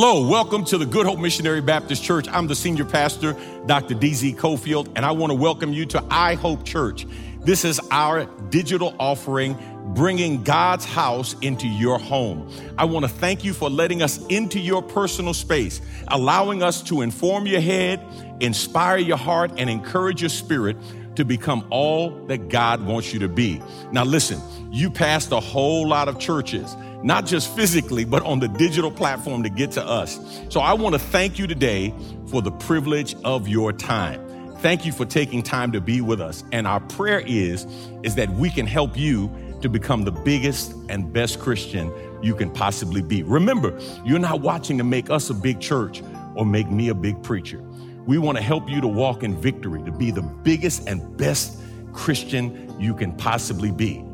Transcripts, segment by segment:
Hello, welcome to the Good Hope Missionary Baptist Church. I'm the senior pastor, Dr. DZ Cofield, and I want to welcome you to I Hope Church. This is our digital offering bringing God's house into your home. I want to thank you for letting us into your personal space, allowing us to inform your head, inspire your heart, and encourage your spirit to become all that God wants you to be. Now, listen, you passed a whole lot of churches not just physically, but on the digital platform to get to us. So I want to thank you today for the privilege of your time. Thank you for taking time to be with us. And our prayer is, is that we can help you to become the biggest and best Christian you can possibly be. Remember, you're not watching to make us a big church or make me a big preacher. We want to help you to walk in victory, to be the biggest and best Christian you can possibly be.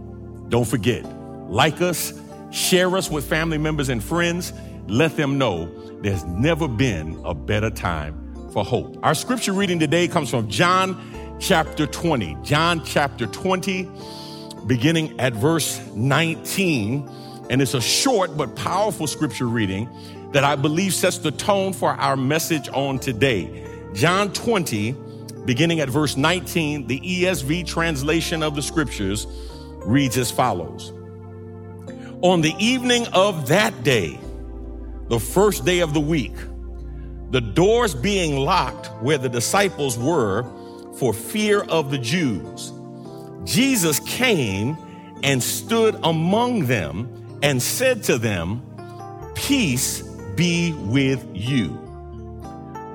Don't forget, like us, Share us with family members and friends. Let them know there's never been a better time for hope. Our scripture reading today comes from John chapter 20. John chapter 20, beginning at verse 19. And it's a short but powerful scripture reading that I believe sets the tone for our message on today. John 20, beginning at verse 19, the ESV translation of the scriptures reads as follows. On the evening of that day, the first day of the week, the doors being locked where the disciples were for fear of the Jews, Jesus came and stood among them and said to them, Peace be with you.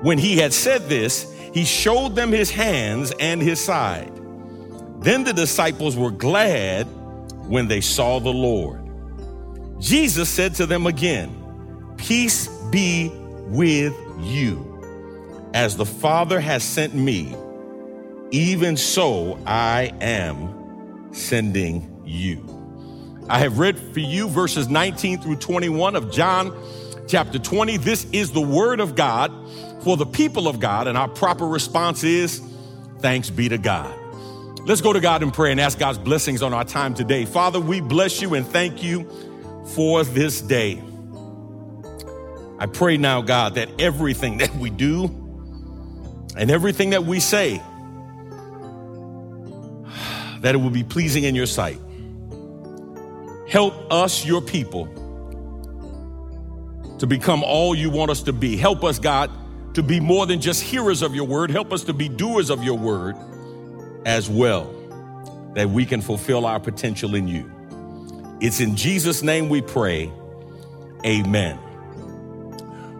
When he had said this, he showed them his hands and his side. Then the disciples were glad when they saw the Lord. Jesus said to them again, Peace be with you. As the Father has sent me, even so I am sending you. I have read for you verses 19 through 21 of John chapter 20. This is the word of God for the people of God, and our proper response is thanks be to God. Let's go to God in prayer and ask God's blessings on our time today. Father, we bless you and thank you for this day. I pray now, God, that everything that we do and everything that we say, that it will be pleasing in your sight. Help us, your people, to become all you want us to be. Help us, God, to be more than just hearers of your word. Help us to be doers of your word as well, that we can fulfill our potential in you. It's in Jesus' name we pray. Amen.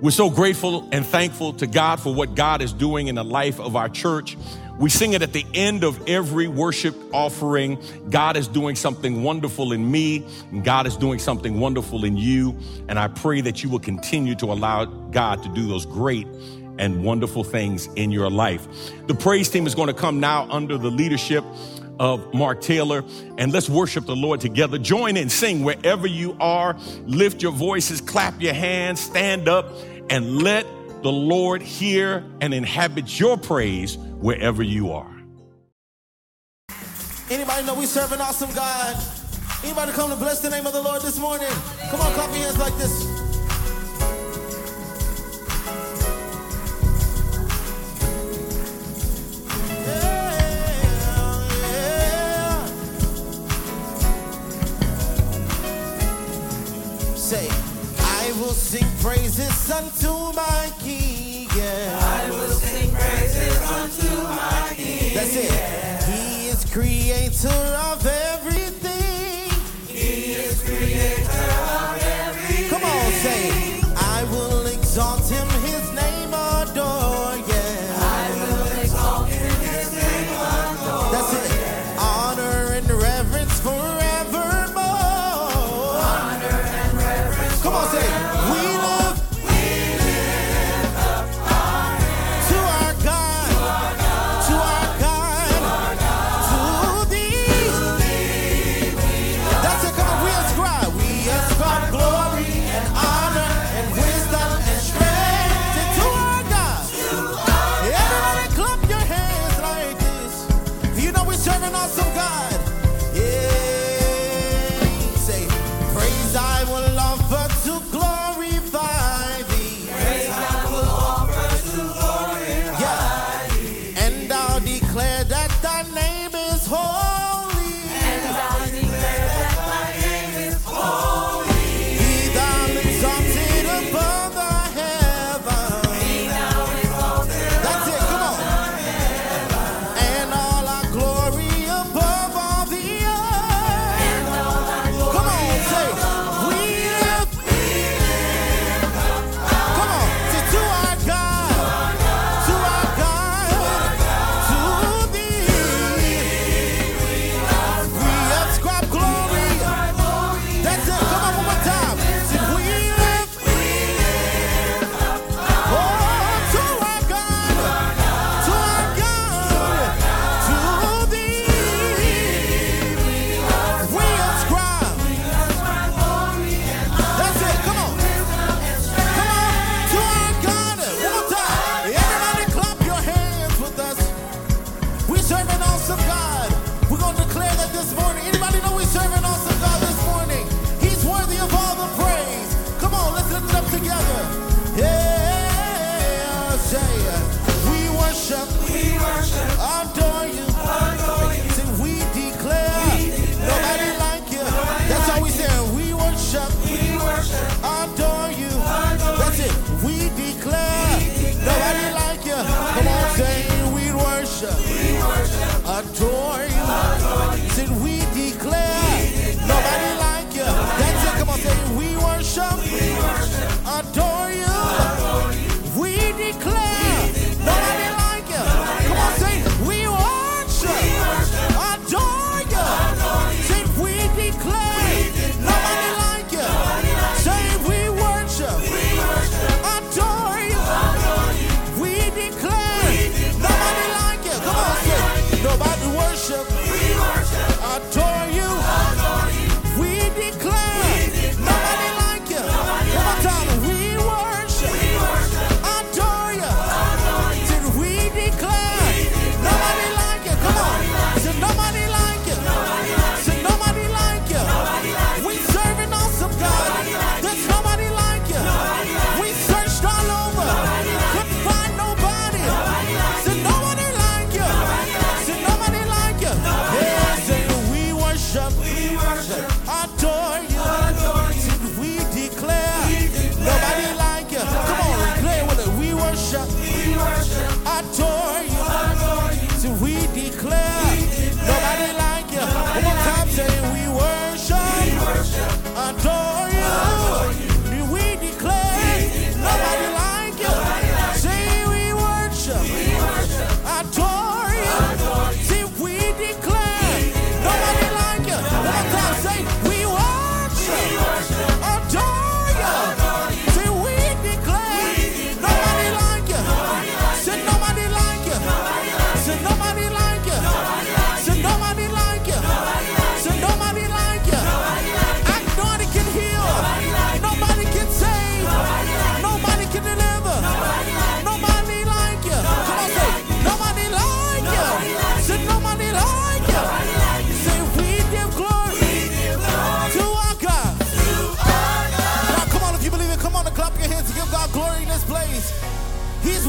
We're so grateful and thankful to God for what God is doing in the life of our church. We sing it at the end of every worship offering. God is doing something wonderful in me, and God is doing something wonderful in you. And I pray that you will continue to allow God to do those great and wonderful things in your life. The praise team is going to come now under the leadership of Mark Taylor. And let's worship the Lord together. Join in, sing wherever you are. Lift your voices, clap your hands, stand up, and let the Lord hear and inhabit your praise wherever you are. Anybody know we serve an awesome God? Anybody come to bless the name of the Lord this morning? Come on, clap your hands like this. Sing praises unto my King. Yeah. I will sing praises unto my King. That's it. Yeah. He is creator of everything. He is creator of everything. Come on, say, I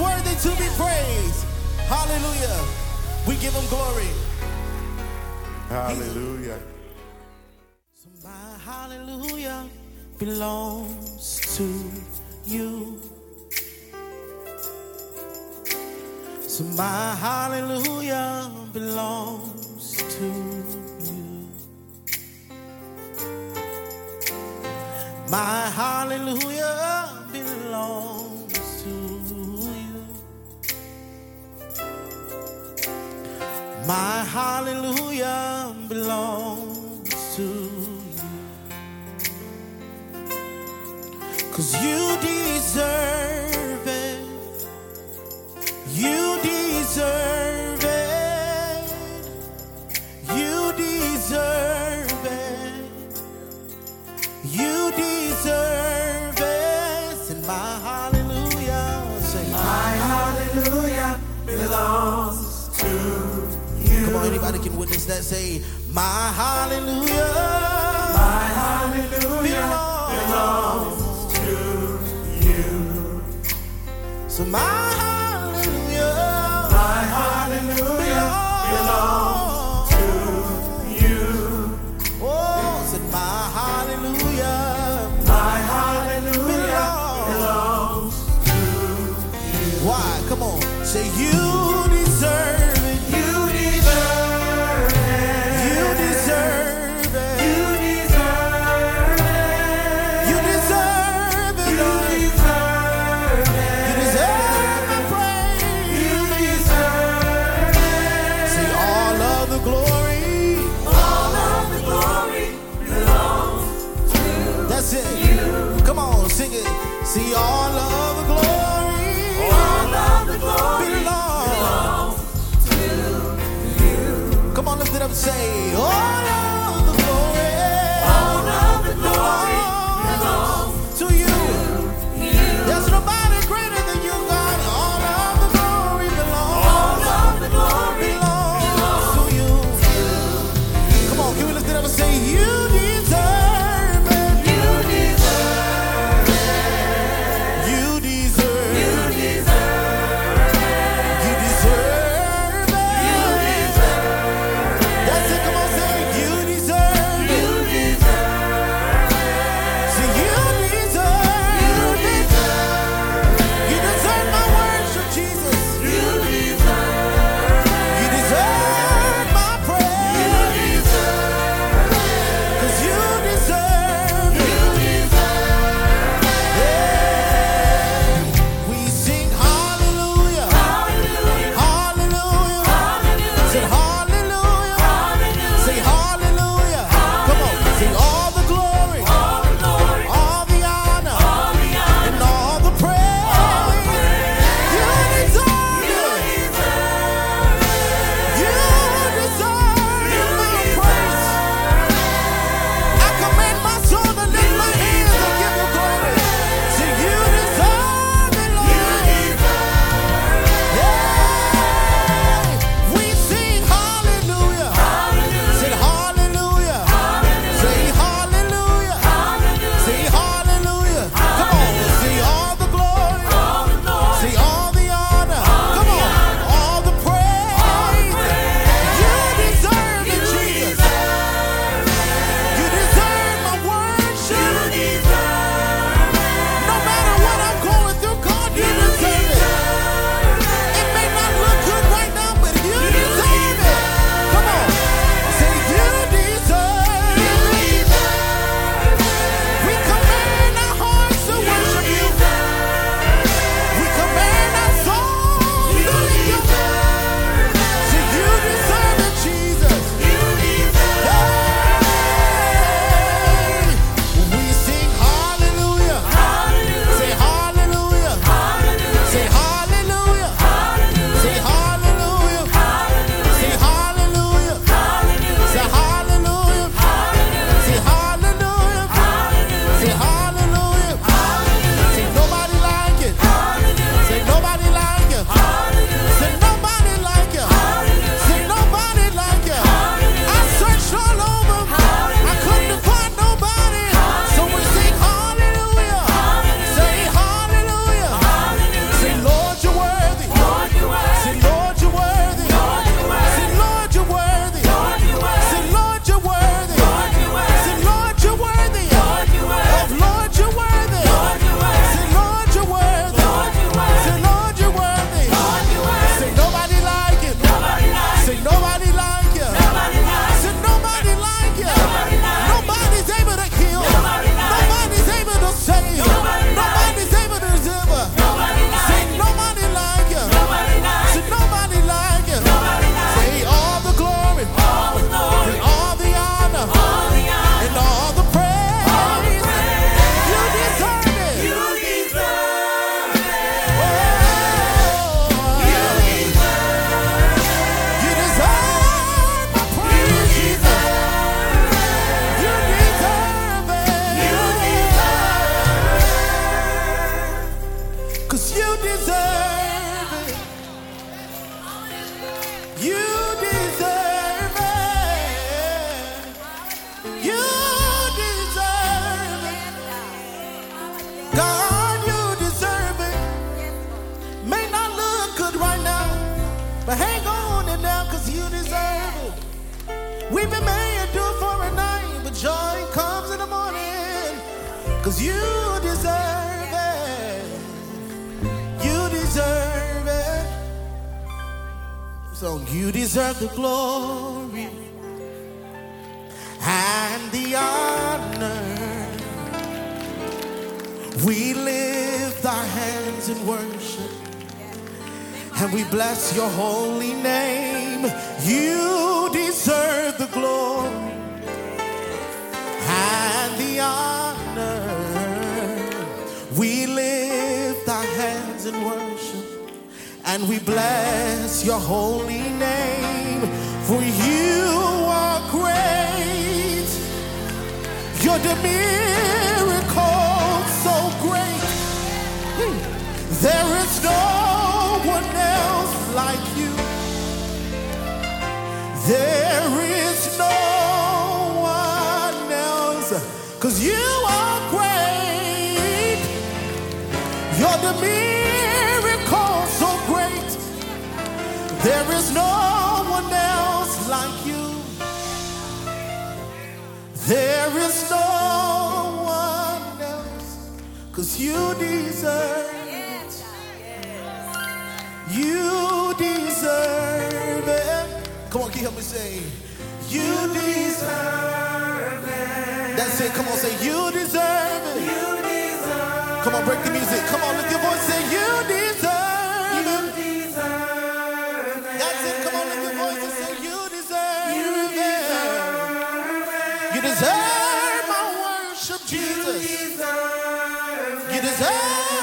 worthy to be praised. Hallelujah. We give him glory. Hallelujah. So my hallelujah belongs to you. So my hallelujah belongs to you. My hallelujah belongs My hallelujah belongs to you. Cause you deserve it. You deserve it. You deserve it. You deserve it. And my hallelujah. Say, My hallelujah belongs. Come on, anybody can witness that. Say, my hallelujah. My hallelujah belongs to you. So my hallelujah. My hallelujah belongs to you. Oh, said my hallelujah. My hallelujah belongs belongs Why? Come on. Say you deserve Cause you are great. You're the miracle so great. There is no one else like you. There is no one else. Cause you deserve it. You deserve it. Come on, can you help me say, You deserve it. That's it. Come on, say, You deserve it. You deserve Come on, break the music. Come on, lift your voice. Say, You deserve it. That's it. Come on, lift your voice and say, You deserve it. You deserve my worship, Jesus. You deserve my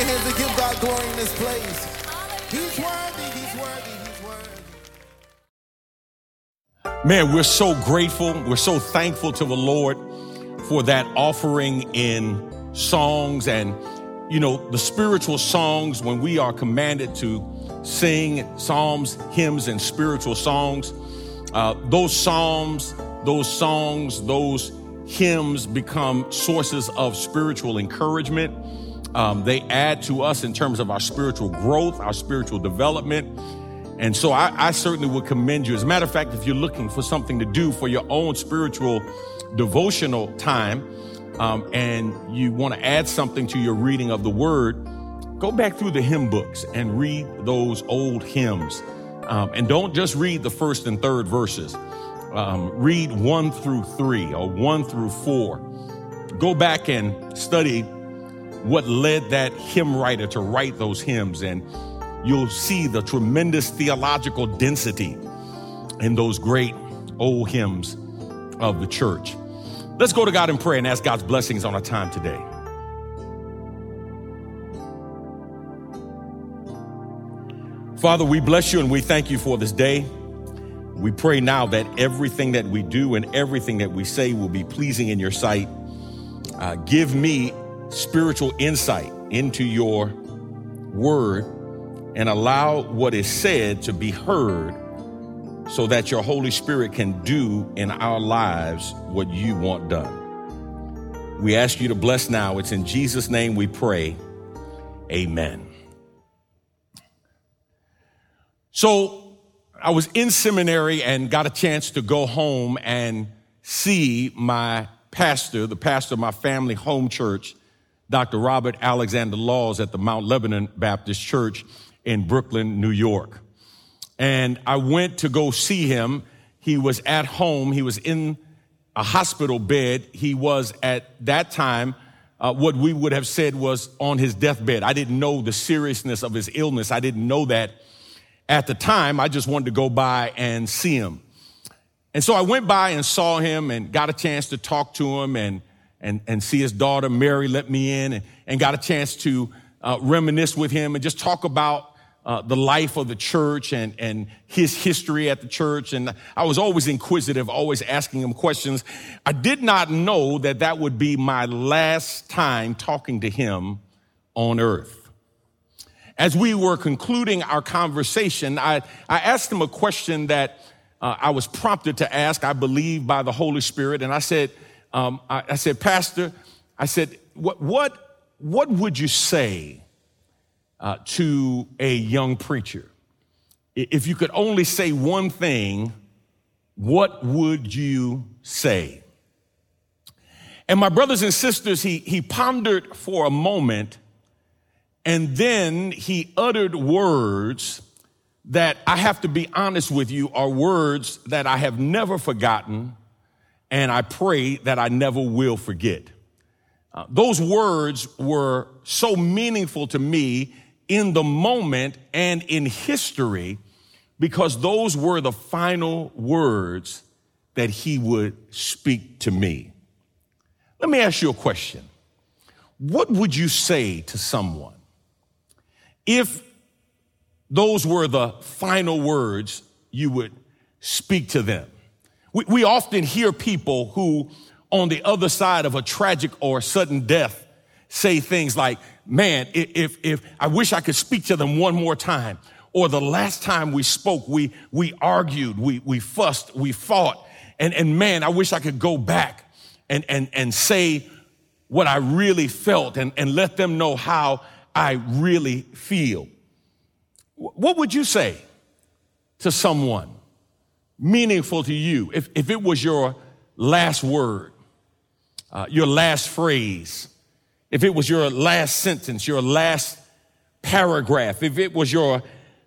your hands and give God glory in this place. He's worthy. He's worthy. He's worthy. Man, we're so grateful. We're so thankful to the Lord for that offering in songs and, you know, the spiritual songs when we are commanded to sing psalms, hymns, and spiritual songs. Uh, those psalms, those songs, those hymns become sources of spiritual encouragement. Um, they add to us in terms of our spiritual growth, our spiritual development. And so I, I, certainly would commend you. As a matter of fact, if you're looking for something to do for your own spiritual devotional time, um, and you want to add something to your reading of the word, go back through the hymn books and read those old hymns. Um, and don't just read the first and third verses. Um, read one through three or one through four. Go back and study what led that hymn writer to write those hymns and you'll see the tremendous theological density in those great old hymns of the church. Let's go to God in prayer and ask God's blessings on our time today. Father, we bless you and we thank you for this day. We pray now that everything that we do and everything that we say will be pleasing in your sight. Uh, give me spiritual insight into your word and allow what is said to be heard so that your Holy Spirit can do in our lives what you want done. We ask you to bless now. It's in Jesus' name we pray. Amen. So I was in seminary and got a chance to go home and see my pastor, the pastor of my family home church, Dr. Robert Alexander Laws at the Mount Lebanon Baptist Church in Brooklyn, New York. And I went to go see him. He was at home. He was in a hospital bed. He was at that time uh, what we would have said was on his deathbed. I didn't know the seriousness of his illness. I didn't know that at the time. I just wanted to go by and see him. And so I went by and saw him and got a chance to talk to him and, and, and see his daughter, Mary, let me in and, and got a chance to uh, reminisce with him and just talk about uh, the life of the church and, and his history at the church. And I was always inquisitive, always asking him questions. I did not know that that would be my last time talking to him on earth. as we were concluding our conversation, I, I asked him a question that uh, I was prompted to ask, I believe, by the Holy Spirit. And I said, um, I, I, said, Pastor, I said, what, what, what would you say uh, to a young preacher? If you could only say one thing, what would you say? And my brothers and sisters, he, he pondered for a moment and then he uttered words that I have to be honest with you are words that I have never forgotten, and I pray that I never will forget. Uh, those words were so meaningful to me in the moment and in history because those were the final words that he would speak to me. Let me ask you a question. What would you say to someone if those were the final words you would speak to them. We, we, often hear people who, on the other side of a tragic or sudden death, say things like, Man, if, if I wish I could speak to them one more time, or the last time we spoke, we, we argued, we, we fussed, we fought, and, and man, I wish I could go back and, and, and say what I really felt and, and let them know how I really feel. What would you say to someone meaningful to you if, if it was your last word, uh, your last phrase, if it was your last sentence, your last paragraph, if it was your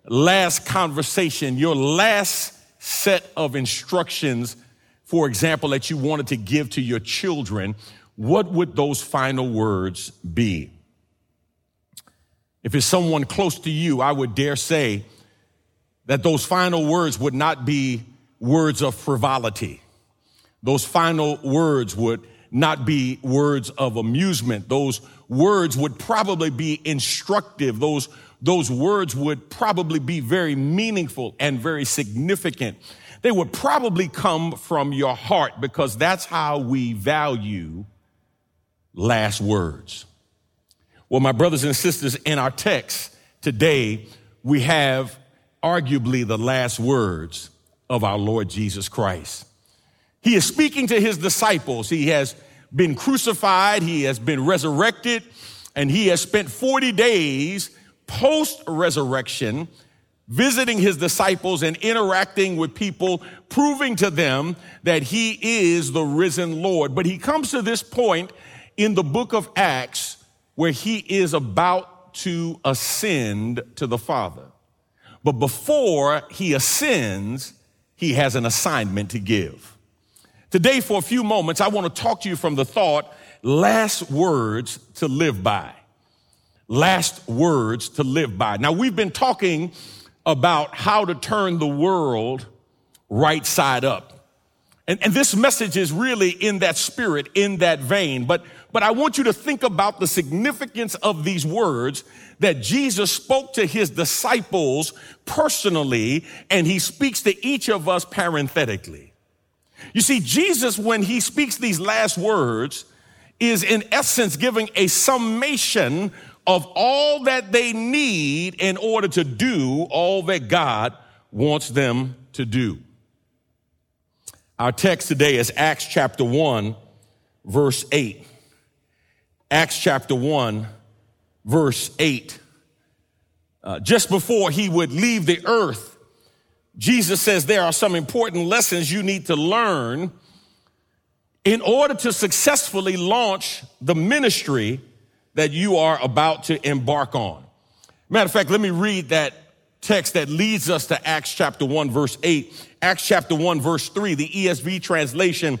last conversation, your last set of instructions, for example, that you wanted to give to your children, what would those final words be? If it's someone close to you, I would dare say that those final words would not be words of frivolity. Those final words would not be words of amusement. Those words would probably be instructive. Those, those words would probably be very meaningful and very significant. They would probably come from your heart because that's how we value last words. Well, my brothers and sisters, in our text today, we have arguably the last words of our Lord Jesus Christ. He is speaking to his disciples. He has been crucified, he has been resurrected, and he has spent 40 days post resurrection visiting his disciples and interacting with people, proving to them that he is the risen Lord. But he comes to this point in the book of Acts where he is about to ascend to the Father. But before he ascends, he has an assignment to give. Today, for a few moments, I want to talk to you from the thought last words to live by. Last words to live by. Now, we've been talking about how to turn the world right side up. And, and this message is really in that spirit, in that vein. But but I want you to think about the significance of these words that Jesus spoke to his disciples personally, and he speaks to each of us parenthetically. You see, Jesus, when he speaks these last words, is in essence giving a summation of all that they need in order to do all that God wants them to do. Our text today is Acts chapter 1, verse 8. Acts chapter 1, verse 8. Uh, just before he would leave the earth, Jesus says there are some important lessons you need to learn in order to successfully launch the ministry that you are about to embark on. Matter of fact, let me read that text that leads us to Acts chapter 1, verse 8. Acts chapter 1, verse 3, the ESV translation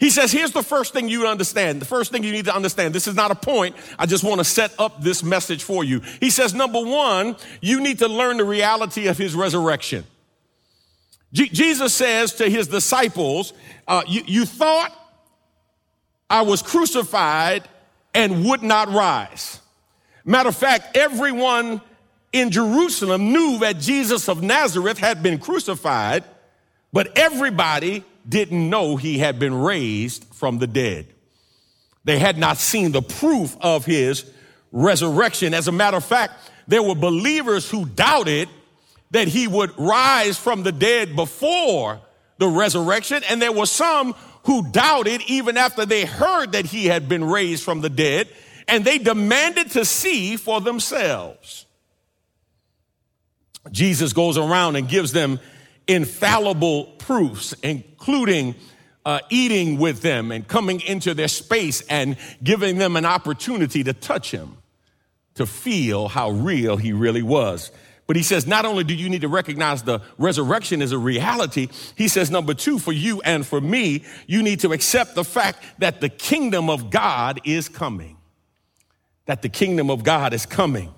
He says, here's the first thing you understand. The first thing you need to understand. This is not a point. I just want to set up this message for you. He says, number one, you need to learn the reality of his resurrection. G- Jesus says to his disciples, uh, you, you thought I was crucified and would not rise. Matter of fact, everyone in Jerusalem knew that Jesus of Nazareth had been crucified, but everybody didn't know he had been raised from the dead. They had not seen the proof of his resurrection. As a matter of fact, there were believers who doubted that he would rise from the dead before the resurrection, and there were some who doubted even after they heard that he had been raised from the dead, and they demanded to see for themselves. Jesus goes around and gives them infallible proofs, including uh, eating with them and coming into their space and giving them an opportunity to touch him, to feel how real he really was. But he says, not only do you need to recognize the resurrection as a reality, he says, number two, for you and for me, you need to accept the fact that the kingdom of God is coming. That the kingdom of God is coming.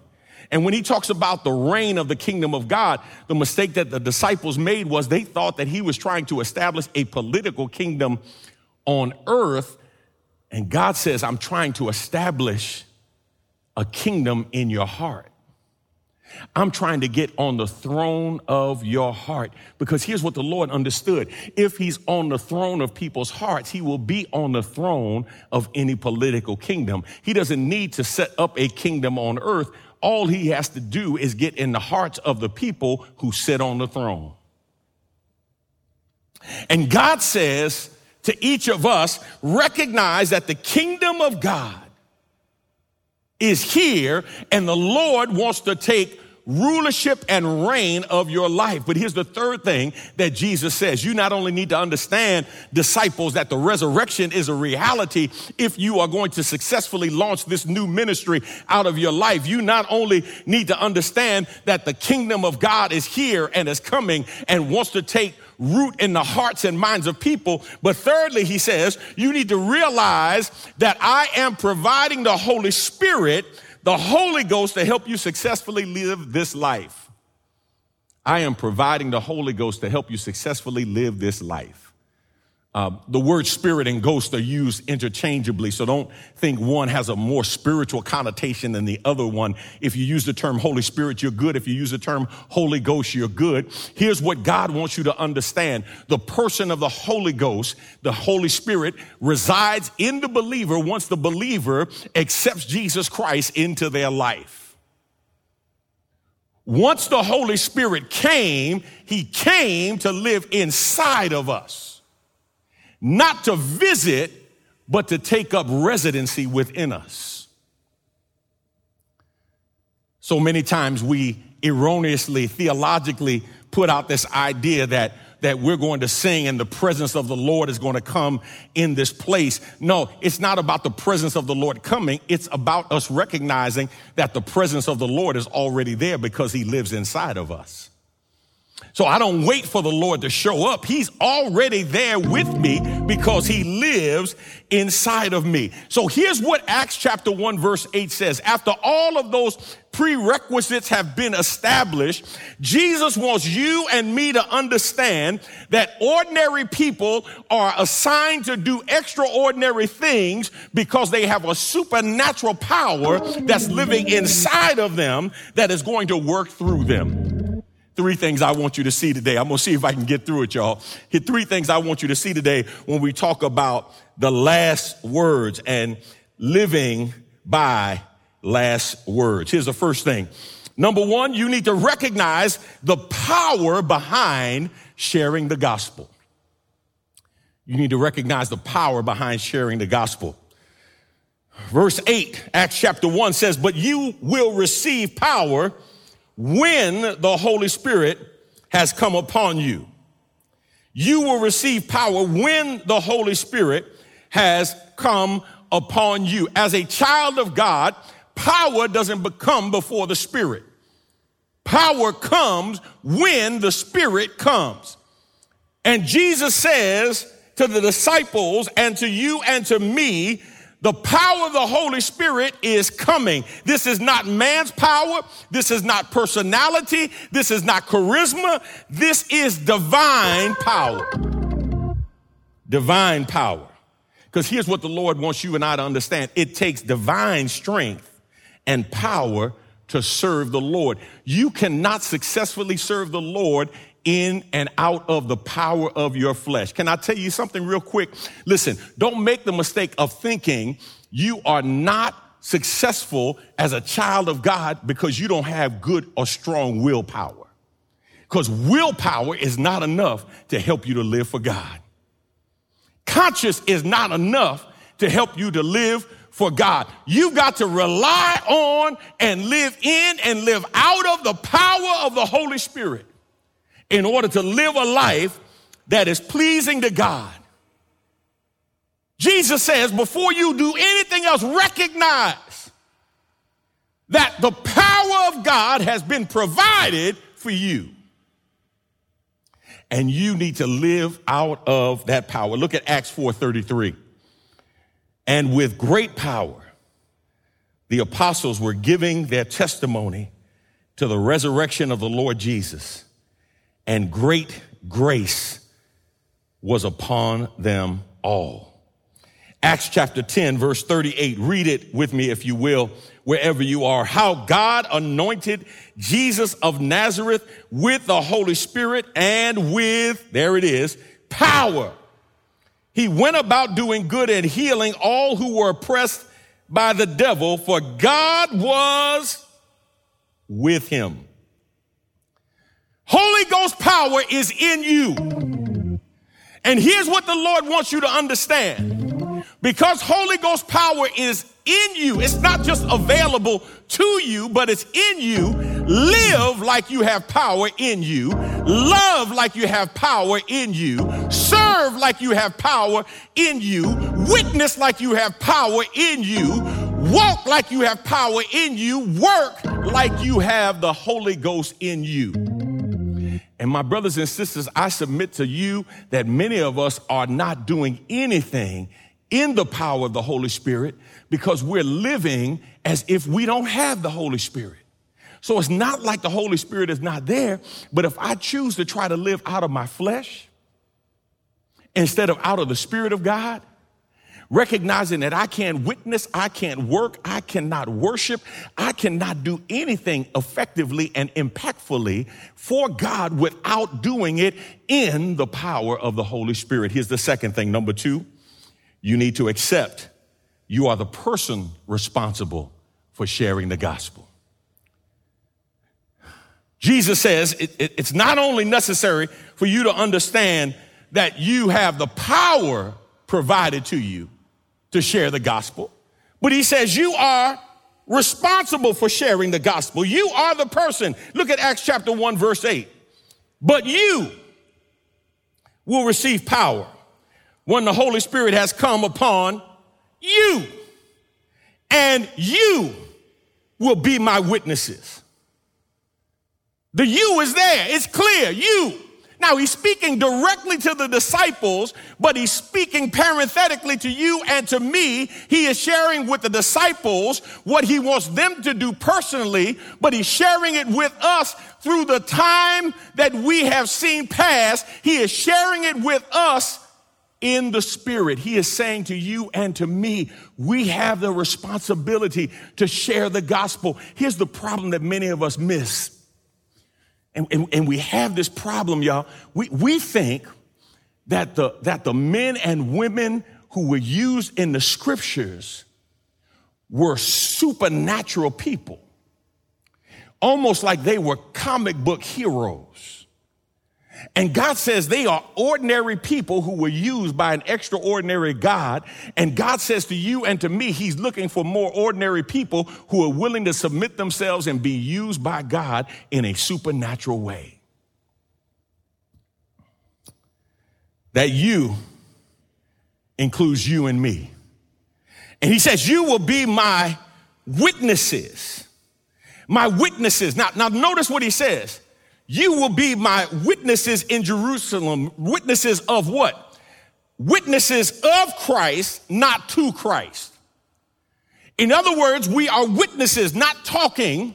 And when he talks about the reign of the kingdom of God, the mistake that the disciples made was they thought that he was trying to establish a political kingdom on earth. And God says, I'm trying to establish a kingdom in your heart. I'm trying to get on the throne of your heart because here's what the Lord understood. If he's on the throne of people's hearts, he will be on the throne of any political kingdom. He doesn't need to set up a kingdom on earth all he has to do is get in the hearts of the people who sit on the throne. And God says to each of us, recognize that the kingdom of God is here and the Lord wants to take rulership and reign of your life. But here's the third thing that Jesus says. You not only need to understand, disciples, that the resurrection is a reality if you are going to successfully launch this new ministry out of your life. You not only need to understand that the kingdom of God is here and is coming and wants to take root in the hearts and minds of people. But thirdly, he says, you need to realize that I am providing the Holy Spirit the Holy Ghost to help you successfully live this life. I am providing the Holy Ghost to help you successfully live this life. Uh, the word spirit and ghost are used interchangeably, so don't think one has a more spiritual connotation than the other one. If you use the term Holy Spirit, you're good. If you use the term Holy Ghost, you're good. Here's what God wants you to understand. The person of the Holy Ghost, the Holy Spirit, resides in the believer once the believer accepts Jesus Christ into their life. Once the Holy Spirit came, he came to live inside of us not to visit, but to take up residency within us. So many times we erroneously, theologically put out this idea that, that we're going to sing and the presence of the Lord is going to come in this place. No, it's not about the presence of the Lord coming. It's about us recognizing that the presence of the Lord is already there because he lives inside of us. So I don't wait for the Lord to show up. He's already there with me because he lives inside of me. So here's what Acts chapter 1 verse 8 says. After all of those prerequisites have been established, Jesus wants you and me to understand that ordinary people are assigned to do extraordinary things because they have a supernatural power that's living inside of them that is going to work through them three things I want you to see today. I'm going to see if I can get through it, y'all. Here, three things I want you to see today when we talk about the last words and living by last words. Here's the first thing. Number one, you need to recognize the power behind sharing the gospel. You need to recognize the power behind sharing the gospel. Verse 8, Acts chapter 1 says, But you will receive power when the Holy Spirit has come upon you. You will receive power when the Holy Spirit has come upon you. As a child of God, power doesn't become before the Spirit. Power comes when the Spirit comes. And Jesus says to the disciples and to you and to me, the power of the Holy Spirit is coming. This is not man's power. This is not personality. This is not charisma. This is divine power. Divine power. Because here's what the Lord wants you and I to understand it takes divine strength and power to serve the Lord. You cannot successfully serve the Lord in and out of the power of your flesh. Can I tell you something real quick? Listen, don't make the mistake of thinking you are not successful as a child of God because you don't have good or strong willpower. Because willpower is not enough to help you to live for God. Conscious is not enough to help you to live for God. You've got to rely on and live in and live out of the power of the Holy Spirit in order to live a life that is pleasing to God. Jesus says, before you do anything else, recognize that the power of God has been provided for you. And you need to live out of that power. Look at Acts 4:33. And with great power, the apostles were giving their testimony to the resurrection of the Lord Jesus and great grace was upon them all. Acts chapter 10, verse 38. Read it with me, if you will, wherever you are. How God anointed Jesus of Nazareth with the Holy Spirit and with, there it is, power. He went about doing good and healing all who were oppressed by the devil, for God was with him. Holy Ghost power is in you. And here's what the Lord wants you to understand. Because Holy Ghost power is in you, it's not just available to you, but it's in you. Live like you have power in you. Love like you have power in you. Serve like you have power in you. Witness like you have power in you. Walk like you have power in you. Work like you have the Holy Ghost in you. And my brothers and sisters, I submit to you that many of us are not doing anything in the power of the Holy Spirit because we're living as if we don't have the Holy Spirit. So it's not like the Holy Spirit is not there, but if I choose to try to live out of my flesh instead of out of the Spirit of God, recognizing that I can't witness, I can't work, I cannot worship, I cannot do anything effectively and impactfully for God without doing it in the power of the Holy Spirit. Here's the second thing. Number two, you need to accept you are the person responsible for sharing the gospel. Jesus says it, it, it's not only necessary for you to understand that you have the power provided to you, to share the gospel. But he says you are responsible for sharing the gospel. You are the person. Look at Acts chapter 1, verse 8. But you will receive power when the Holy Spirit has come upon you, and you will be my witnesses. The you is there, it's clear. You now he's speaking directly to the disciples, but he's speaking parenthetically to you and to me. He is sharing with the disciples what he wants them to do personally, but he's sharing it with us through the time that we have seen pass. He is sharing it with us in the spirit. He is saying to you and to me, we have the responsibility to share the gospel. Here's the problem that many of us miss. And, and, and we have this problem, y'all. We, we think that the, that the men and women who were used in the scriptures were supernatural people, almost like they were comic book heroes. And God says they are ordinary people who were used by an extraordinary God. And God says to you and to me, He's looking for more ordinary people who are willing to submit themselves and be used by God in a supernatural way. That you includes you and me. And He says, You will be my witnesses. My witnesses. Now, now notice what He says. You will be my witnesses in Jerusalem. Witnesses of what? witnesses of Christ, not to Christ. In other words, we are witnesses, not talking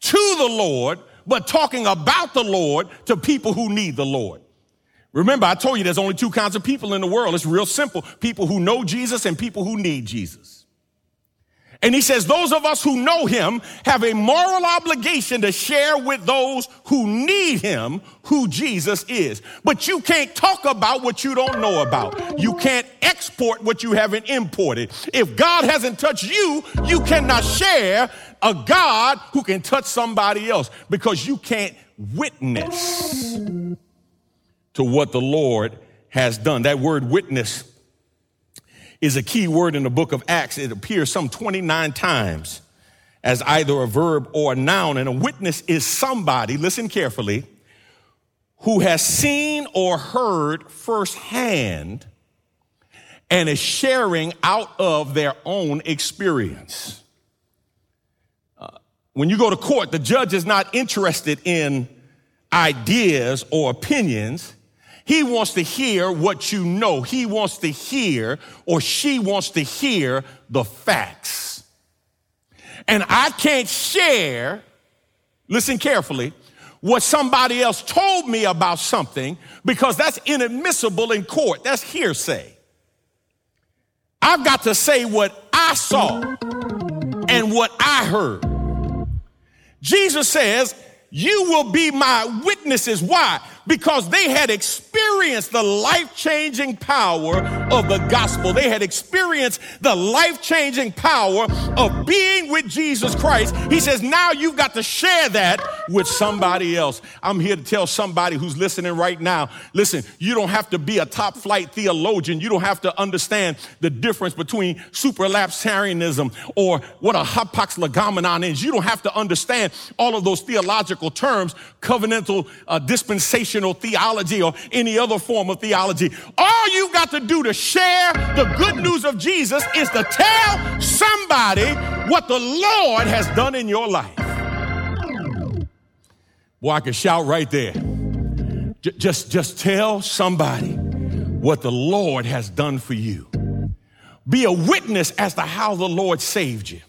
to the Lord, but talking about the Lord to people who need the Lord. Remember, I told you there's only two kinds of people in the world. It's real simple people who know Jesus and people who need Jesus. And he says, those of us who know him have a moral obligation to share with those who need him who Jesus is. But you can't talk about what you don't know about. You can't export what you haven't imported. If God hasn't touched you, you cannot share a God who can touch somebody else because you can't witness to what the Lord has done. That word witness is a key word in the book of Acts. It appears some 29 times as either a verb or a noun. And a witness is somebody, listen carefully, who has seen or heard firsthand and is sharing out of their own experience. Uh, when you go to court, the judge is not interested in ideas or opinions. He wants to hear what you know. He wants to hear, or she wants to hear the facts. And I can't share, listen carefully, what somebody else told me about something because that's inadmissible in court. That's hearsay. I've got to say what I saw and what I heard. Jesus says, You will be my witnesses. Why? Because they had experienced the life changing power of the gospel. They had experienced the life changing power of being with Jesus Christ. He says, now you've got to share that with somebody else. I'm here to tell somebody who's listening right now listen, you don't have to be a top flight theologian. You don't have to understand the difference between supralapsarianism or what a hapax legomenon is. You don't have to understand all of those theological terms, covenantal uh, dispensation theology or any other form of theology. All you've got to do to share the good news of Jesus is to tell somebody what the Lord has done in your life. Boy, I can shout right there. J- just, just tell somebody what the Lord has done for you. Be a witness as to how the Lord saved you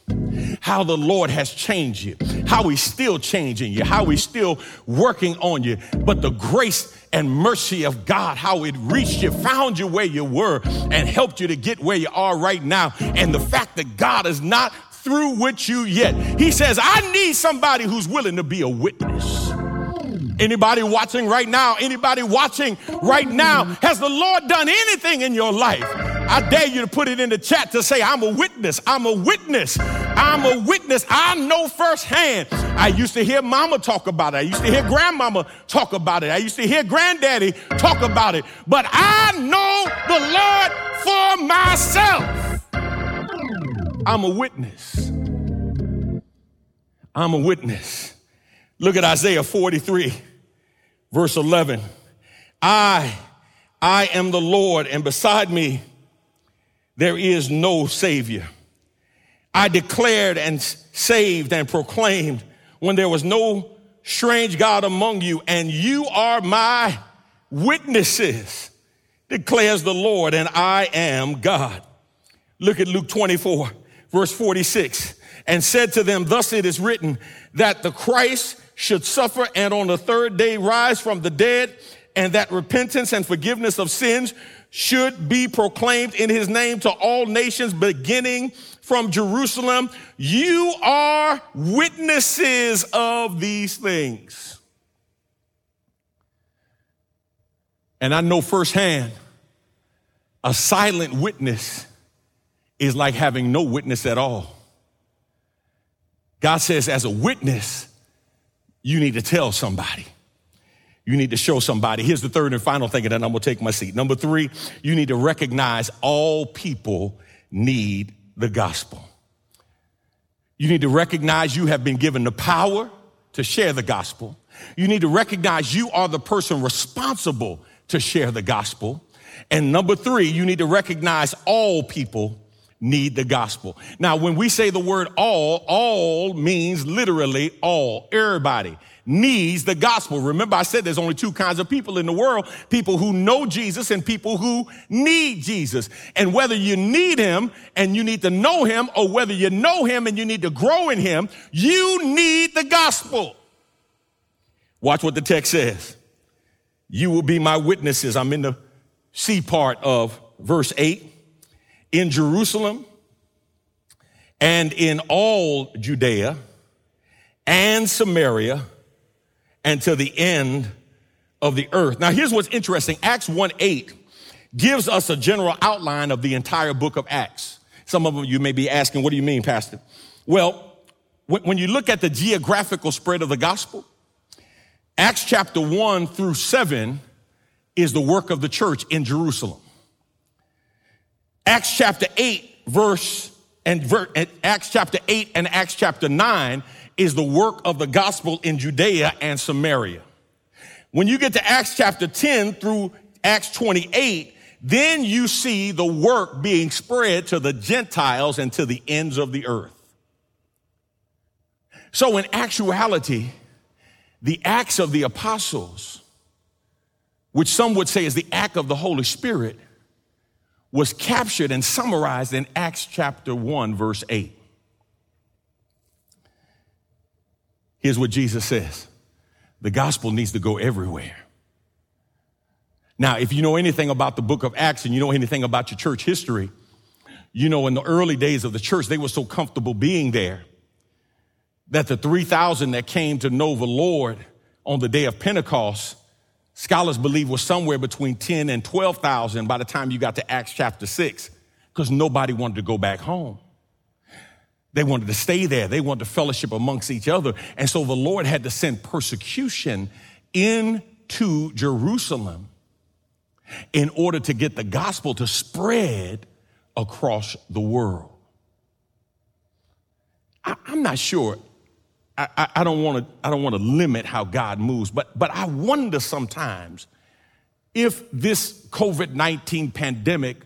how the Lord has changed you, how He's still changing you, how He's still working on you. But the grace and mercy of God, how it reached you, found you where you were, and helped you to get where you are right now. And the fact that God is not through with you yet. He says, I need somebody who's willing to be a witness. Anybody watching right now? Anybody watching right now? Has the Lord done anything in your life? I dare you to put it in the chat to say, I'm a witness. I'm a witness. I'm a witness. I know firsthand. I used to hear mama talk about it. I used to hear grandmama talk about it. I used to hear granddaddy talk about it. But I know the Lord for myself. I'm a witness. I'm a witness. Look at Isaiah 43, verse 11. I, I am the Lord, and beside me there is no Savior. I declared and saved and proclaimed when there was no strange God among you, and you are my witnesses, declares the Lord, and I am God. Look at Luke 24, verse 46, and said to them, Thus it is written that the Christ should suffer and on the third day rise from the dead, and that repentance and forgiveness of sins should be proclaimed in his name to all nations, beginning from Jerusalem. You are witnesses of these things. And I know firsthand a silent witness is like having no witness at all. God says, as a witness, you need to tell somebody. You need to show somebody. Here's the third and final thing, and then I'm gonna take my seat. Number three, you need to recognize all people need the gospel. You need to recognize you have been given the power to share the gospel. You need to recognize you are the person responsible to share the gospel. And number three, you need to recognize all people need the gospel. Now, when we say the word all, all means literally all, everybody needs the gospel. Remember, I said there's only two kinds of people in the world people who know Jesus and people who need Jesus. And whether you need him and you need to know him, or whether you know him and you need to grow in him, you need the gospel. Watch what the text says. You will be my witnesses. I'm in the C part of verse 8. In Jerusalem and in all Judea and Samaria and to the end of the earth. Now, here's what's interesting Acts 1 8 gives us a general outline of the entire book of Acts. Some of you may be asking, what do you mean, Pastor? Well, when you look at the geographical spread of the gospel, Acts chapter 1 through 7 is the work of the church in Jerusalem. Acts chapter 8, verse and, ver, Acts chapter 8 and Acts chapter 9 is the work of the gospel in Judea and Samaria. When you get to Acts chapter 10 through Acts 28, then you see the work being spread to the Gentiles and to the ends of the earth. So, in actuality, the acts of the apostles, which some would say is the act of the Holy Spirit, was captured and summarized in Acts chapter 1, verse 8. Here's what Jesus says the gospel needs to go everywhere. Now, if you know anything about the book of Acts and you know anything about your church history, you know in the early days of the church, they were so comfortable being there that the 3,000 that came to know the Lord on the day of Pentecost, scholars believe was somewhere between 10 and 12,000 by the time you got to Acts chapter 6, because nobody wanted to go back home. They wanted to stay there. They wanted to fellowship amongst each other. And so the Lord had to send persecution into Jerusalem in order to get the gospel to spread across the world. I, am not sure. I, I, don't want to. I don't want to limit how God moves, but but I wonder sometimes if this COVID nineteen pandemic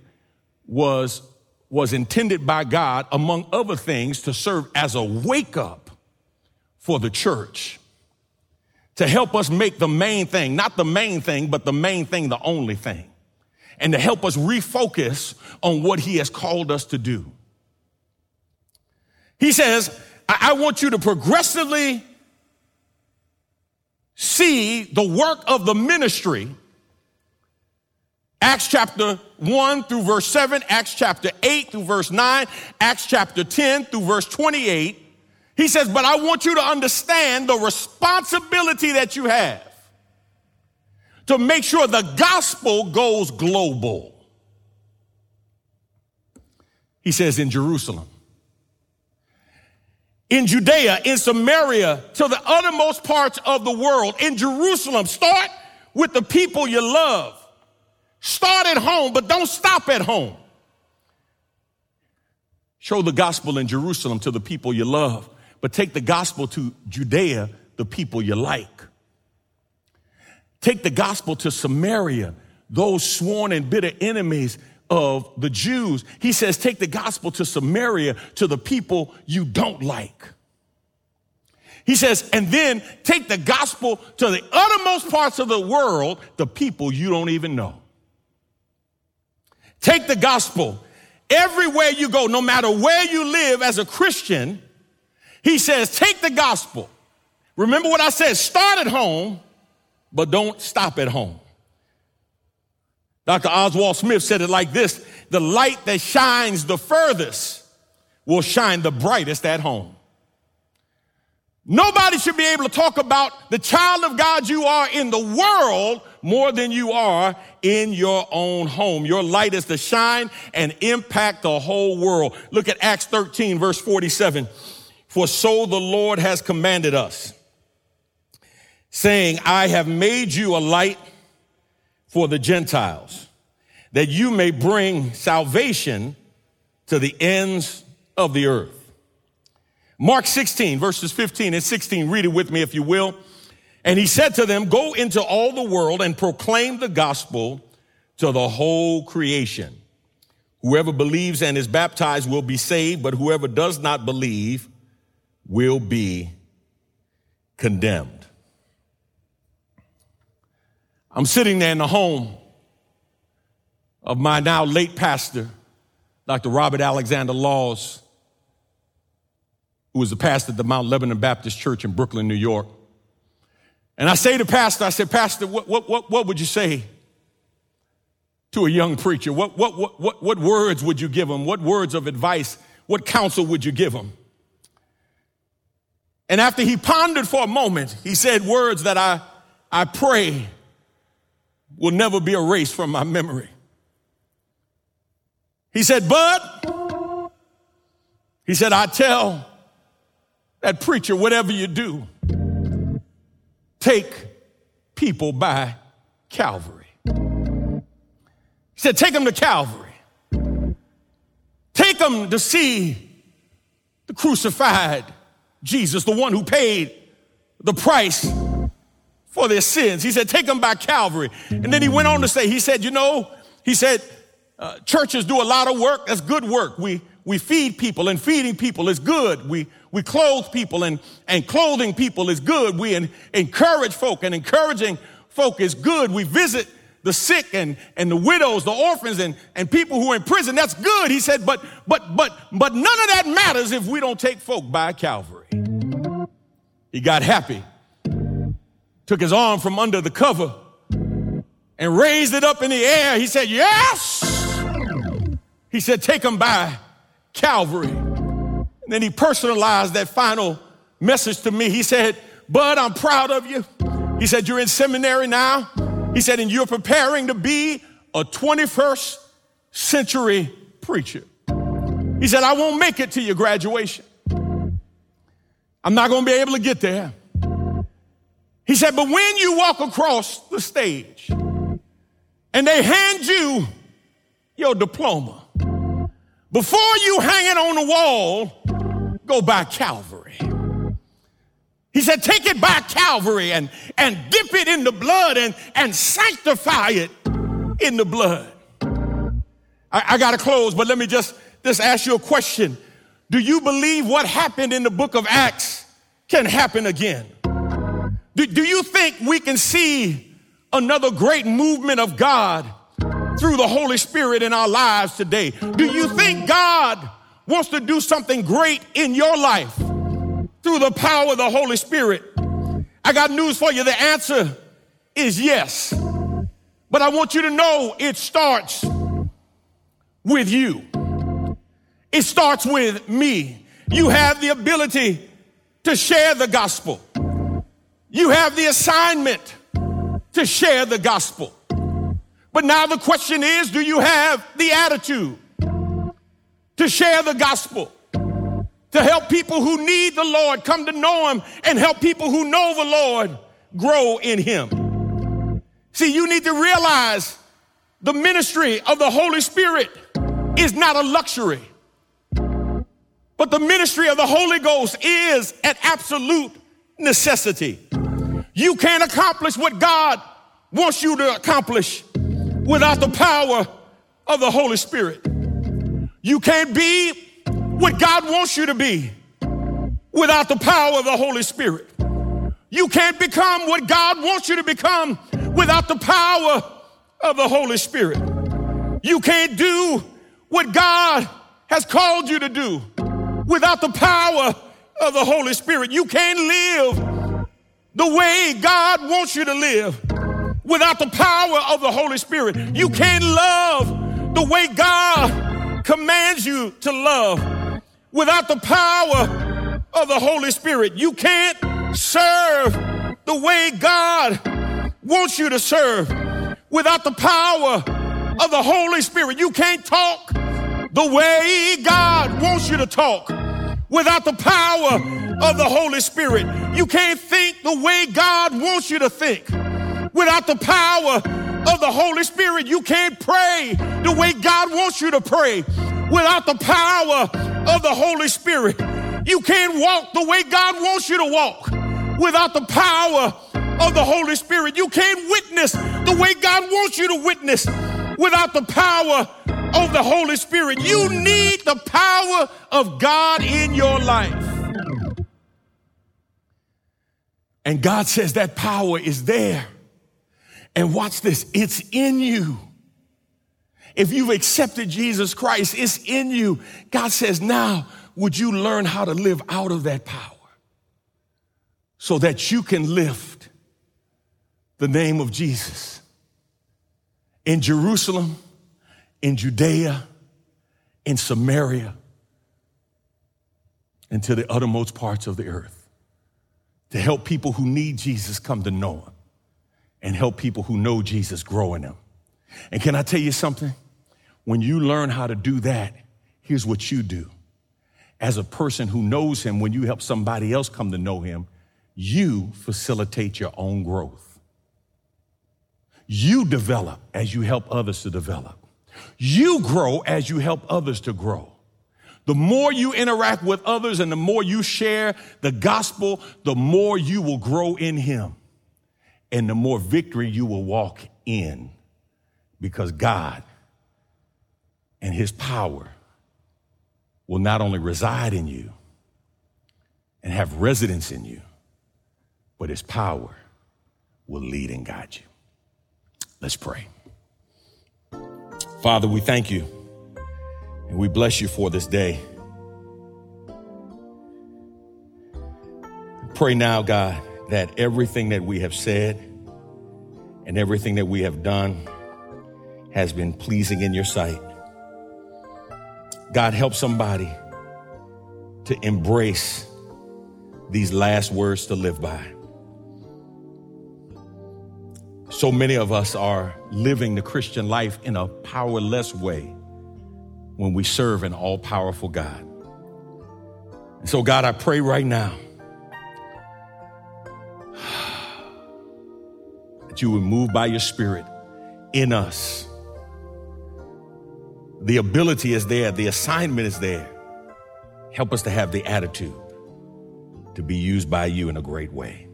was was intended by God, among other things, to serve as a wake up for the church, to help us make the main thing, not the main thing, but the main thing, the only thing, and to help us refocus on what He has called us to do. He says, I, I want you to progressively see the work of the ministry Acts chapter 1 through verse 7, Acts chapter 8 through verse 9, Acts chapter 10 through verse 28. He says, But I want you to understand the responsibility that you have to make sure the gospel goes global. He says, In Jerusalem, in Judea, in Samaria, to the uttermost parts of the world, in Jerusalem, start with the people you love. Start at home, but don't stop at home. Show the gospel in Jerusalem to the people you love, but take the gospel to Judea, the people you like. Take the gospel to Samaria, those sworn and bitter enemies of the Jews. He says, take the gospel to Samaria, to the people you don't like. He says, and then take the gospel to the uttermost parts of the world, the people you don't even know. Take the gospel everywhere you go, no matter where you live as a Christian. He says, take the gospel. Remember what I said start at home, but don't stop at home. Dr. Oswald Smith said it like this the light that shines the furthest will shine the brightest at home. Nobody should be able to talk about the child of God you are in the world more than you are in your own home. Your light is to shine and impact the whole world. Look at Acts 13, verse 47. For so the Lord has commanded us, saying, I have made you a light for the Gentiles, that you may bring salvation to the ends of the earth. Mark 16, verses 15 and 16. Read it with me if you will. And he said to them, Go into all the world and proclaim the gospel to the whole creation. Whoever believes and is baptized will be saved, but whoever does not believe will be condemned. I'm sitting there in the home of my now late pastor, Dr. Robert Alexander Laws, who was the pastor at the Mount Lebanon Baptist Church in Brooklyn, New York. And I say to Pastor, I said, Pastor, what, what, what, what would you say to a young preacher? What, what, what, what, what words would you give him? What words of advice, what counsel would you give him? And after he pondered for a moment, he said words that I, I pray will never be erased from my memory. He said, Bud, he said, I tell that preacher, whatever you do, take people by Calvary. He said, take them to Calvary. Take them to see the crucified Jesus, the one who paid the price for their sins. He said, take them by Calvary. And then he went on to say, he said, you know, he said, uh, churches do a lot of work. That's good work. We, we feed people and feeding people is good. We, we clothe people and, and clothing people is good. We en- encourage folk and encouraging folk is good. We visit the sick and, and the widows, the orphans and, and people who are in prison. That's good. He said, but, but, but, but none of that matters if we don't take folk by Calvary. He got happy, took his arm from under the cover and raised it up in the air. He said, yes. He said, take him by Calvary. And then he personalized that final message to me. He said, Bud, I'm proud of you. He said, You're in seminary now. He said, And you're preparing to be a 21st century preacher. He said, I won't make it to your graduation. I'm not going to be able to get there. He said, But when you walk across the stage and they hand you your diploma, before you hang it on the wall, go by Calvary. He said, take it by Calvary and, and dip it in the blood and, and sanctify it in the blood. I, I got to close, but let me just, just ask you a question. Do you believe what happened in the book of Acts can happen again? Do, do you think we can see another great movement of God through the Holy Spirit in our lives today. Do you think God wants to do something great in your life through the power of the Holy Spirit? I got news for you. The answer is yes. But I want you to know it starts with you. It starts with me. You have the ability to share the gospel. You have the assignment to share the gospel. But now the question is do you have the attitude to share the gospel? To help people who need the Lord come to know Him and help people who know the Lord grow in Him. See, you need to realize the ministry of the Holy Spirit is not a luxury, but the ministry of the Holy Ghost is an absolute necessity. You can't accomplish what God wants you to accomplish without the power of the Holy Spirit. You can't be what God wants you to be without the power of the Holy Spirit. You can't become what God wants you to become without the power of the Holy Spirit. You can't do what God has called you to do without the power of the Holy Spirit. You can't live the way God wants you to live without the power of the Holy Spirit. You can't love the way God commands you to love without the power of the Holy Spirit. You can't serve the way God wants you to serve without the power of the Holy Spirit. You can't talk the way God wants you to talk without the power of the Holy Spirit. You can't think the way God wants you to think without the power of the Holy Spirit. You can't pray the way God wants you to pray without the power of the Holy Spirit. You can't walk the way God wants you to walk without the power of the Holy Spirit. You can't witness the way God wants you to witness without the power of the Holy Spirit. You need the power of God in your life. And God says that power is there. And watch this, it's in you. If you've accepted Jesus Christ, it's in you. God says, now would you learn how to live out of that power so that you can lift the name of Jesus in Jerusalem, in Judea, in Samaria, and to the uttermost parts of the earth to help people who need Jesus come to know him and help people who know Jesus grow in him. And can I tell you something? When you learn how to do that, here's what you do. As a person who knows him, when you help somebody else come to know him, you facilitate your own growth. You develop as you help others to develop. You grow as you help others to grow. The more you interact with others and the more you share the gospel, the more you will grow in him and the more victory you will walk in because God and his power will not only reside in you and have residence in you, but his power will lead and guide you. Let's pray. Father, we thank you and we bless you for this day. Pray now, God, that everything that we have said and everything that we have done has been pleasing in your sight. God, help somebody to embrace these last words to live by. So many of us are living the Christian life in a powerless way when we serve an all powerful God. And so, God, I pray right now that you would move by your Spirit in us. The ability is there, the assignment is there. Help us to have the attitude to be used by you in a great way.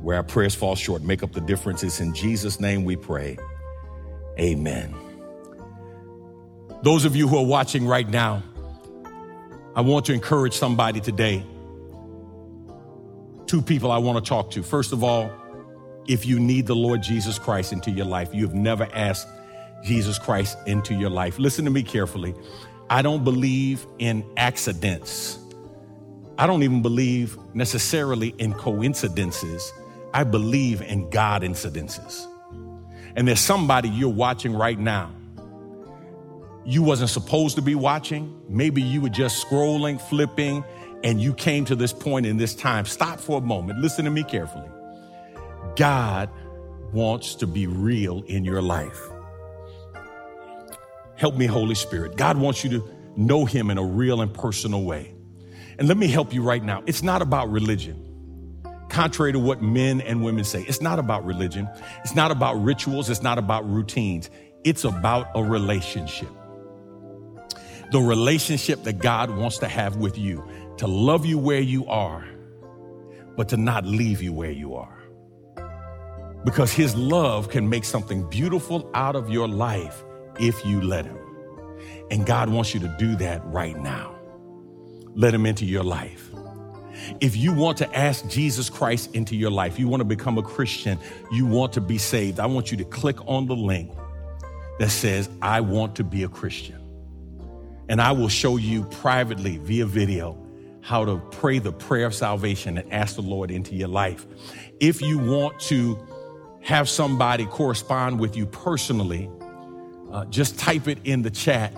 Where our prayers fall short, make up the differences. In Jesus' name we pray. Amen. Those of you who are watching right now, I want to encourage somebody today. Two people I want to talk to. First of all, if you need the Lord Jesus Christ into your life, you've never asked Jesus Christ into your life. Listen to me carefully. I don't believe in accidents. I don't even believe necessarily in coincidences. I believe in God incidences. And there's somebody you're watching right now. You wasn't supposed to be watching. Maybe you were just scrolling, flipping, and you came to this point in this time. Stop for a moment. Listen to me carefully. God wants to be real in your life. Help me, Holy Spirit. God wants you to know Him in a real and personal way. And let me help you right now. It's not about religion. Contrary to what men and women say, it's not about religion. It's not about rituals. It's not about routines. It's about a relationship. The relationship that God wants to have with you, to love you where you are, but to not leave you where you are because his love can make something beautiful out of your life if you let him. And God wants you to do that right now. Let him into your life. If you want to ask Jesus Christ into your life, you want to become a Christian, you want to be saved, I want you to click on the link that says, I want to be a Christian. And I will show you privately via video how to pray the prayer of salvation and ask the Lord into your life. If you want to have somebody correspond with you personally, uh, just type it in the chat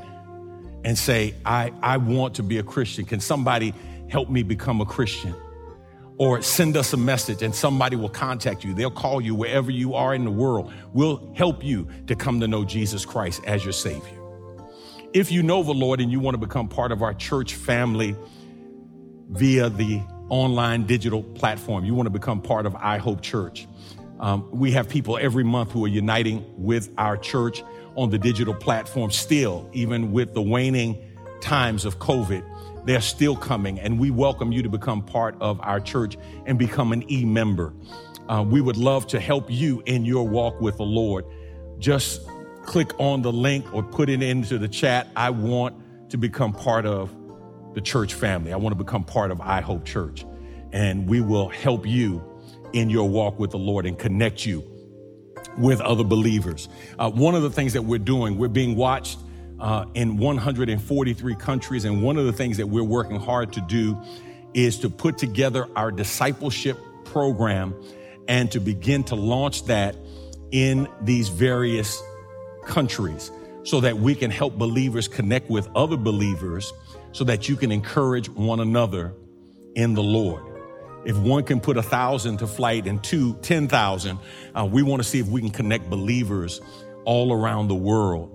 and say, I, I want to be a Christian. Can somebody help me become a Christian? Or send us a message and somebody will contact you. They'll call you wherever you are in the world. We'll help you to come to know Jesus Christ as your Savior. If you know the Lord and you want to become part of our church family via the online digital platform, you want to become part of I Hope Church. Um, we have people every month who are uniting with our church on the digital platform still, even with the waning times of COVID. They're still coming, and we welcome you to become part of our church and become an e member. Uh, we would love to help you in your walk with the Lord. Just click on the link or put it into the chat. I want to become part of the church family. I want to become part of I Hope Church. And we will help you in your walk with the Lord and connect you with other believers. Uh, one of the things that we're doing, we're being watched uh, in 143 countries. And one of the things that we're working hard to do is to put together our discipleship program and to begin to launch that in these various countries so that we can help believers connect with other believers so that you can encourage one another in the Lord. If one can put a thousand to flight and two, 10,000, uh, we want to see if we can connect believers all around the world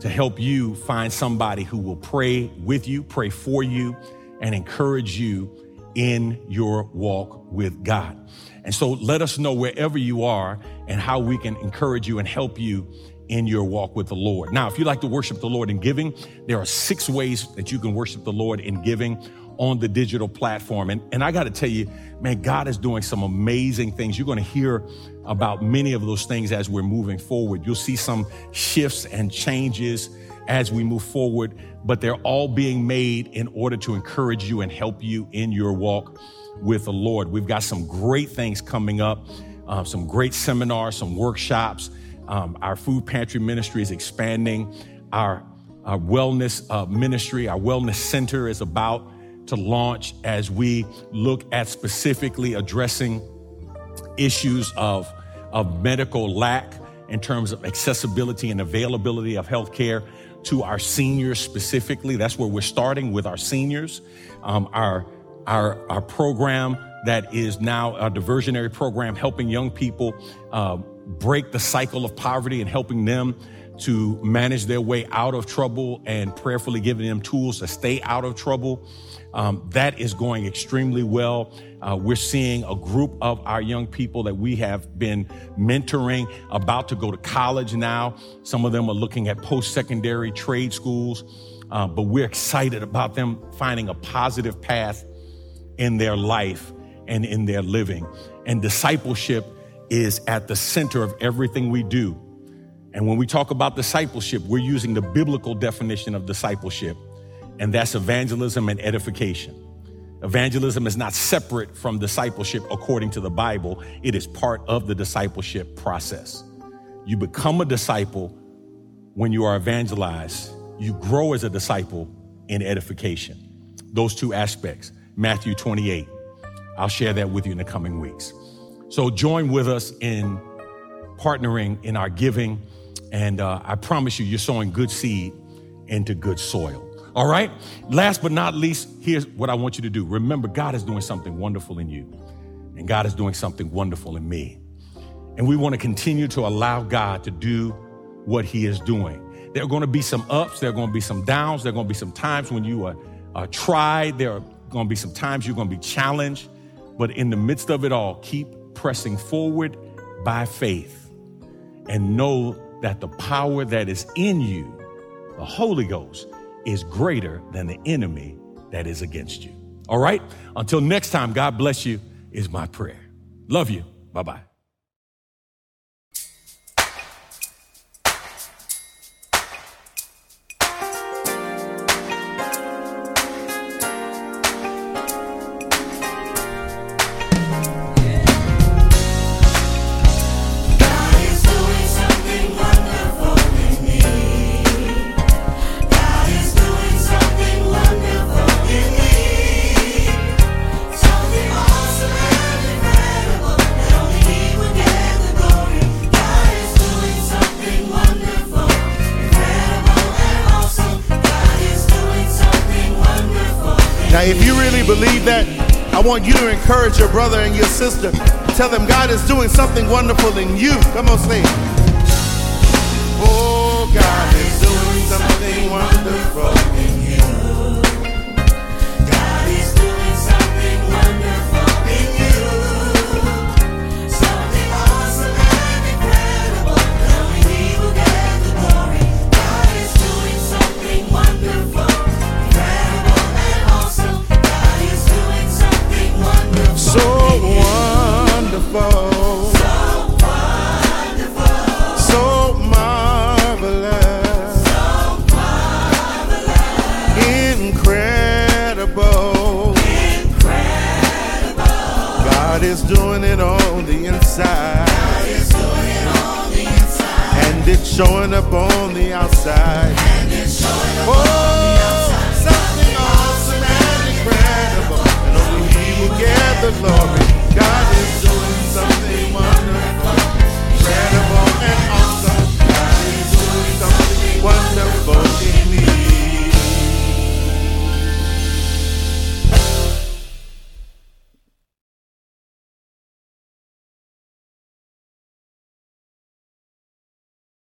to help you find somebody who will pray with you, pray for you, and encourage you in your walk with God. And so let us know wherever you are and how we can encourage you and help you in your walk with the Lord. Now, if you like to worship the Lord in giving, there are six ways that you can worship the Lord in giving on the digital platform. And, and I got to tell you, man, God is doing some amazing things. You're going to hear about many of those things as we're moving forward. You'll see some shifts and changes as we move forward, but they're all being made in order to encourage you and help you in your walk with the Lord. We've got some great things coming up, uh, some great seminars, some workshops. Um, our food pantry ministry is expanding. Our, our wellness uh, ministry, our wellness center is about to launch as we look at specifically addressing issues of, of medical lack in terms of accessibility and availability of health care to our seniors specifically. That's where we're starting with our seniors. Um, our, our, our program that is now a diversionary program helping young people uh, break the cycle of poverty and helping them to manage their way out of trouble and prayerfully giving them tools to stay out of trouble. Um, that is going extremely well. Uh, we're seeing a group of our young people that we have been mentoring about to go to college now. Some of them are looking at post secondary trade schools, uh, but we're excited about them finding a positive path in their life and in their living. And discipleship is at the center of everything we do. And when we talk about discipleship, we're using the biblical definition of discipleship, and that's evangelism and edification. Evangelism is not separate from discipleship according to the Bible, it is part of the discipleship process. You become a disciple when you are evangelized, you grow as a disciple in edification. Those two aspects, Matthew 28. I'll share that with you in the coming weeks. So join with us in partnering in our giving. And uh, I promise you, you're sowing good seed into good soil. All right. Last but not least, here's what I want you to do. Remember, God is doing something wonderful in you, and God is doing something wonderful in me. And we want to continue to allow God to do what He is doing. There are going to be some ups, there are going to be some downs, there are going to be some times when you are, are tried, there are going to be some times you're going to be challenged. But in the midst of it all, keep pressing forward by faith and know that the power that is in you, the Holy Ghost, is greater than the enemy that is against you. All right? Until next time, God bless you, is my prayer. Love you. Bye bye. Want you to encourage your brother and your sister. Tell them God is doing something wonderful in you. Come on, it. Oh, God is doing something wonderful inside. And it's showing up on the outside. And it's showing up oh, on the outside. Oh, something awesome and incredible. And only He will get the glory. God is doing something wonderful.